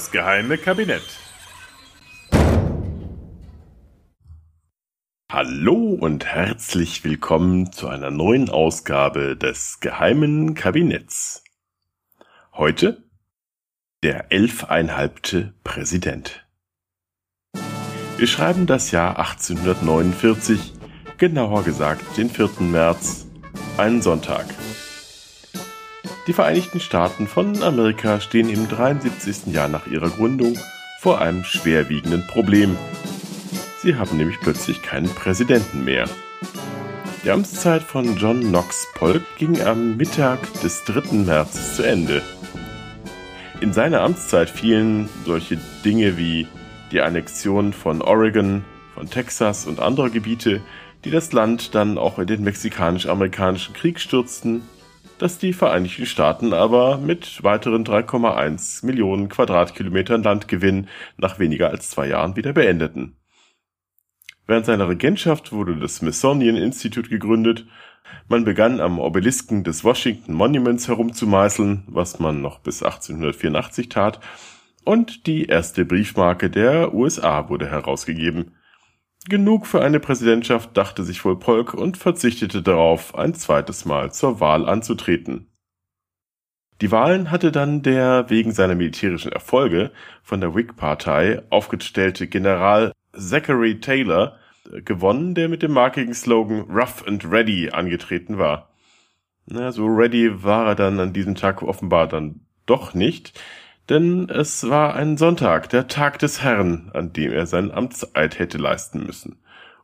Das geheime Kabinett. Hallo und herzlich willkommen zu einer neuen Ausgabe des geheimen Kabinetts. Heute der elfeinhalbte Präsident. Wir schreiben das Jahr 1849, genauer gesagt den 4. März, einen Sonntag. Die Vereinigten Staaten von Amerika stehen im 73. Jahr nach ihrer Gründung vor einem schwerwiegenden Problem. Sie haben nämlich plötzlich keinen Präsidenten mehr. Die Amtszeit von John Knox Polk ging am Mittag des 3. März zu Ende. In seine Amtszeit fielen solche Dinge wie die Annexion von Oregon, von Texas und anderer Gebiete, die das Land dann auch in den mexikanisch-amerikanischen Krieg stürzten, dass die Vereinigten Staaten aber mit weiteren 3,1 Millionen Quadratkilometern Landgewinn nach weniger als zwei Jahren wieder beendeten. Während seiner Regentschaft wurde das Smithsonian Institute gegründet. Man begann am Obelisken des Washington Monuments herumzumeißeln, was man noch bis 1884 tat, und die erste Briefmarke der USA wurde herausgegeben. Genug für eine Präsidentschaft dachte sich wohl Polk und verzichtete darauf, ein zweites Mal zur Wahl anzutreten. Die Wahlen hatte dann der wegen seiner militärischen Erfolge von der Whig-Partei aufgestellte General Zachary Taylor gewonnen, der mit dem markigen Slogan Rough and Ready angetreten war. Na, so ready war er dann an diesem Tag offenbar dann doch nicht, denn es war ein Sonntag, der Tag des Herrn, an dem er seinen Amtseid hätte leisten müssen.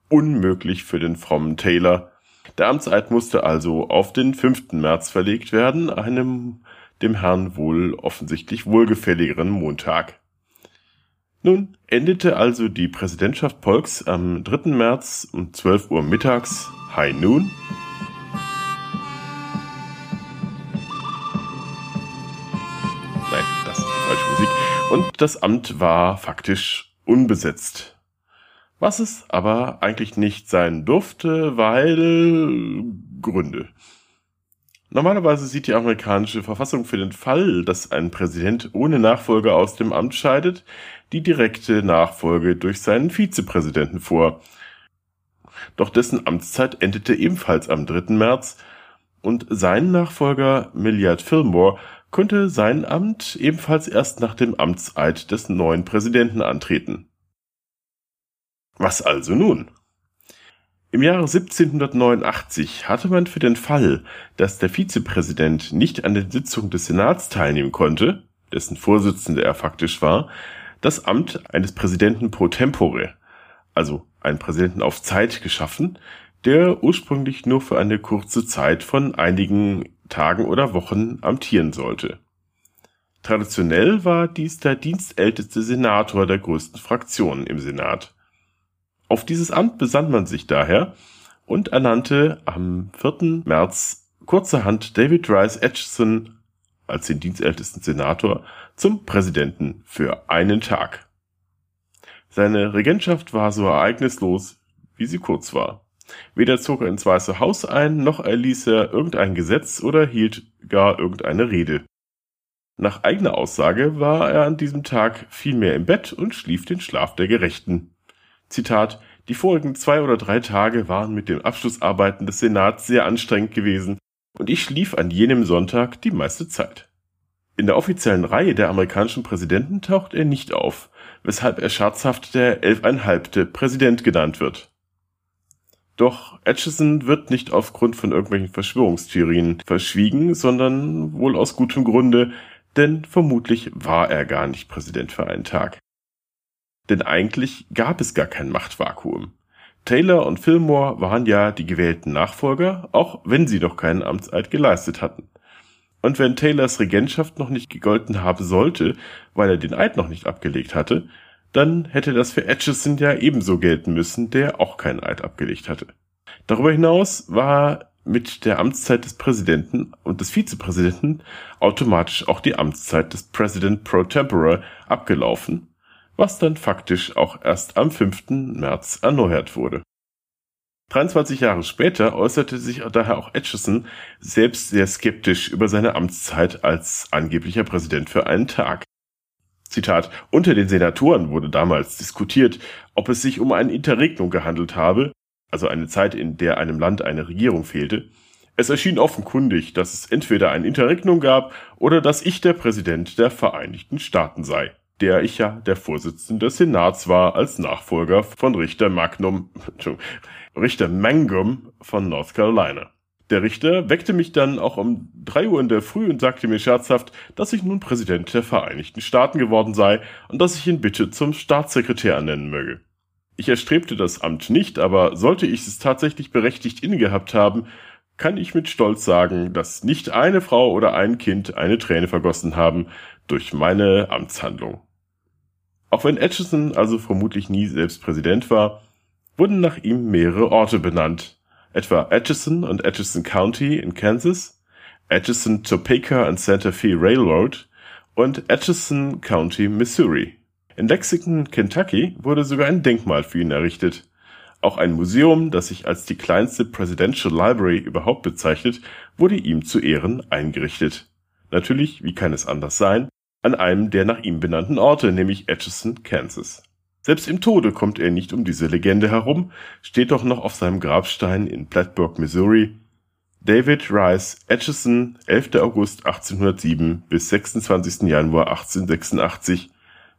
Unmöglich für den frommen Taylor. Der Amtseid musste also auf den 5. März verlegt werden, einem dem Herrn wohl offensichtlich wohlgefälligeren Montag. Nun endete also die Präsidentschaft Polks am 3. März um 12 Uhr mittags, High Noon, und das Amt war faktisch unbesetzt. Was es aber eigentlich nicht sein durfte, weil Gründe. Normalerweise sieht die amerikanische Verfassung für den Fall, dass ein Präsident ohne Nachfolger aus dem Amt scheidet, die direkte Nachfolge durch seinen Vizepräsidenten vor. Doch dessen Amtszeit endete ebenfalls am 3. März und sein Nachfolger Milliard Fillmore konnte sein Amt ebenfalls erst nach dem Amtseid des neuen Präsidenten antreten. Was also nun? Im Jahre 1789 hatte man für den Fall, dass der Vizepräsident nicht an den Sitzungen des Senats teilnehmen konnte, dessen Vorsitzende er faktisch war, das Amt eines Präsidenten pro tempore, also einen Präsidenten auf Zeit geschaffen, der ursprünglich nur für eine kurze Zeit von einigen Tagen oder Wochen amtieren sollte. Traditionell war dies der dienstälteste Senator der größten Fraktion im Senat. Auf dieses Amt besann man sich daher und ernannte am 4. März kurzerhand David Rice Atchison als den dienstältesten Senator zum Präsidenten für einen Tag. Seine Regentschaft war so ereignislos, wie sie kurz war. Weder zog er ins Weiße Haus ein, noch erließ er irgendein Gesetz oder hielt gar irgendeine Rede. Nach eigener Aussage war er an diesem Tag vielmehr im Bett und schlief den Schlaf der Gerechten. Zitat Die vorigen zwei oder drei Tage waren mit den Abschlussarbeiten des Senats sehr anstrengend gewesen, und ich schlief an jenem Sonntag die meiste Zeit. In der offiziellen Reihe der amerikanischen Präsidenten taucht er nicht auf, weshalb er scherzhaft der elfeinhalbte Präsident genannt wird. Doch Atchison wird nicht aufgrund von irgendwelchen Verschwörungstheorien verschwiegen, sondern wohl aus gutem Grunde, denn vermutlich war er gar nicht Präsident für einen Tag. Denn eigentlich gab es gar kein Machtvakuum. Taylor und Fillmore waren ja die gewählten Nachfolger, auch wenn sie noch keinen Amtseid geleistet hatten. Und wenn Taylors Regentschaft noch nicht gegolten haben sollte, weil er den Eid noch nicht abgelegt hatte, dann hätte das für Atchison ja ebenso gelten müssen, der auch keinen Eid abgelegt hatte. Darüber hinaus war mit der Amtszeit des Präsidenten und des Vizepräsidenten automatisch auch die Amtszeit des President pro tempore abgelaufen, was dann faktisch auch erst am 5. März erneuert wurde. 23 Jahre später äußerte sich daher auch Atchison selbst sehr skeptisch über seine Amtszeit als angeblicher Präsident für einen Tag. Zitat, unter den Senatoren wurde damals diskutiert, ob es sich um ein Interregnum gehandelt habe, also eine Zeit, in der einem Land eine Regierung fehlte. Es erschien offenkundig, dass es entweder ein Interregnum gab oder dass ich der Präsident der Vereinigten Staaten sei, der ich ja der Vorsitzende des Senats war als Nachfolger von Richter Magnum, Richter Mangum von North Carolina. Der Richter weckte mich dann auch um drei Uhr in der Früh und sagte mir scherzhaft, dass ich nun Präsident der Vereinigten Staaten geworden sei und dass ich ihn bitte zum Staatssekretär ernennen möge. Ich erstrebte das Amt nicht, aber sollte ich es tatsächlich berechtigt innegehabt haben, kann ich mit Stolz sagen, dass nicht eine Frau oder ein Kind eine Träne vergossen haben durch meine Amtshandlung. Auch wenn Atchison also vermutlich nie selbst Präsident war, wurden nach ihm mehrere Orte benannt, etwa Atchison und Atchison County in Kansas, Atchison, Topeka and Santa Fe Railroad und Atchison County, Missouri. In Lexington, Kentucky wurde sogar ein Denkmal für ihn errichtet. Auch ein Museum, das sich als die kleinste Presidential Library überhaupt bezeichnet, wurde ihm zu Ehren eingerichtet. Natürlich, wie kann es anders sein, an einem der nach ihm benannten Orte, nämlich Atchison, Kansas. Selbst im Tode kommt er nicht um diese Legende herum, steht doch noch auf seinem Grabstein in Plattsburgh, Missouri. David Rice Atchison, 11. August 1807 bis 26. Januar 1886,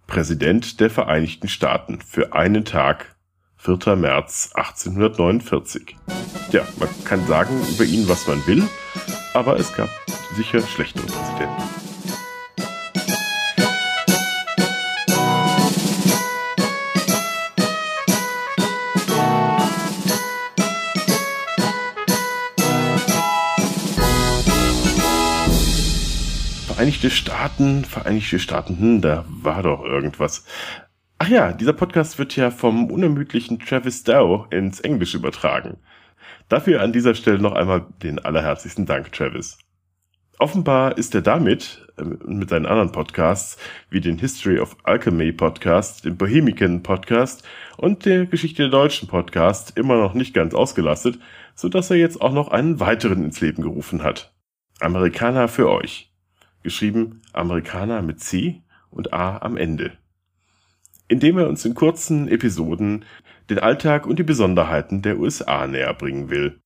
Präsident der Vereinigten Staaten für einen Tag, 4. März 1849. Ja, man kann sagen über ihn, was man will, aber es gab sicher schlechtere Präsidenten. Vereinigte Staaten, Vereinigte Staaten, hm, da war doch irgendwas. Ach ja, dieser Podcast wird ja vom unermüdlichen Travis Dow ins Englische übertragen. Dafür an dieser Stelle noch einmal den allerherzigsten Dank, Travis. Offenbar ist er damit, äh, mit seinen anderen Podcasts, wie den History of Alchemy Podcast, dem Bohemican Podcast und der Geschichte der Deutschen Podcast immer noch nicht ganz ausgelastet, so dass er jetzt auch noch einen weiteren ins Leben gerufen hat. Amerikaner für euch geschrieben Amerikaner mit C und A am Ende, indem er uns in kurzen Episoden den Alltag und die Besonderheiten der USA näher bringen will.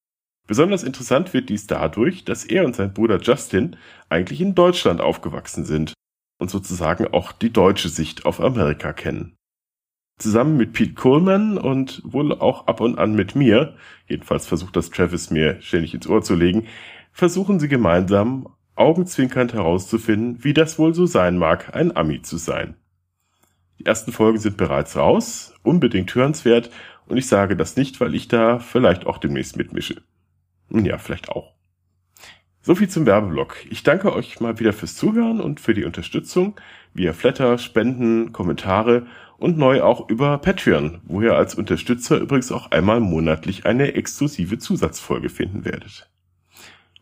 Besonders interessant wird dies dadurch, dass er und sein Bruder Justin eigentlich in Deutschland aufgewachsen sind und sozusagen auch die deutsche Sicht auf Amerika kennen. Zusammen mit Pete Coleman und wohl auch ab und an mit mir, jedenfalls versucht das Travis mir ständig ins Ohr zu legen, versuchen sie gemeinsam augenzwinkernd herauszufinden, wie das wohl so sein mag, ein Ami zu sein. Die ersten Folgen sind bereits raus, unbedingt hörenswert, und ich sage das nicht, weil ich da vielleicht auch demnächst mitmische. Ja, vielleicht auch. So viel zum Werbeblock. Ich danke euch mal wieder fürs Zuhören und für die Unterstützung via Flatter, Spenden, Kommentare und neu auch über Patreon, wo ihr als Unterstützer übrigens auch einmal monatlich eine exklusive Zusatzfolge finden werdet.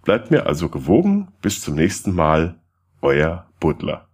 Bleibt mir also gewogen. Bis zum nächsten Mal. Euer Butler.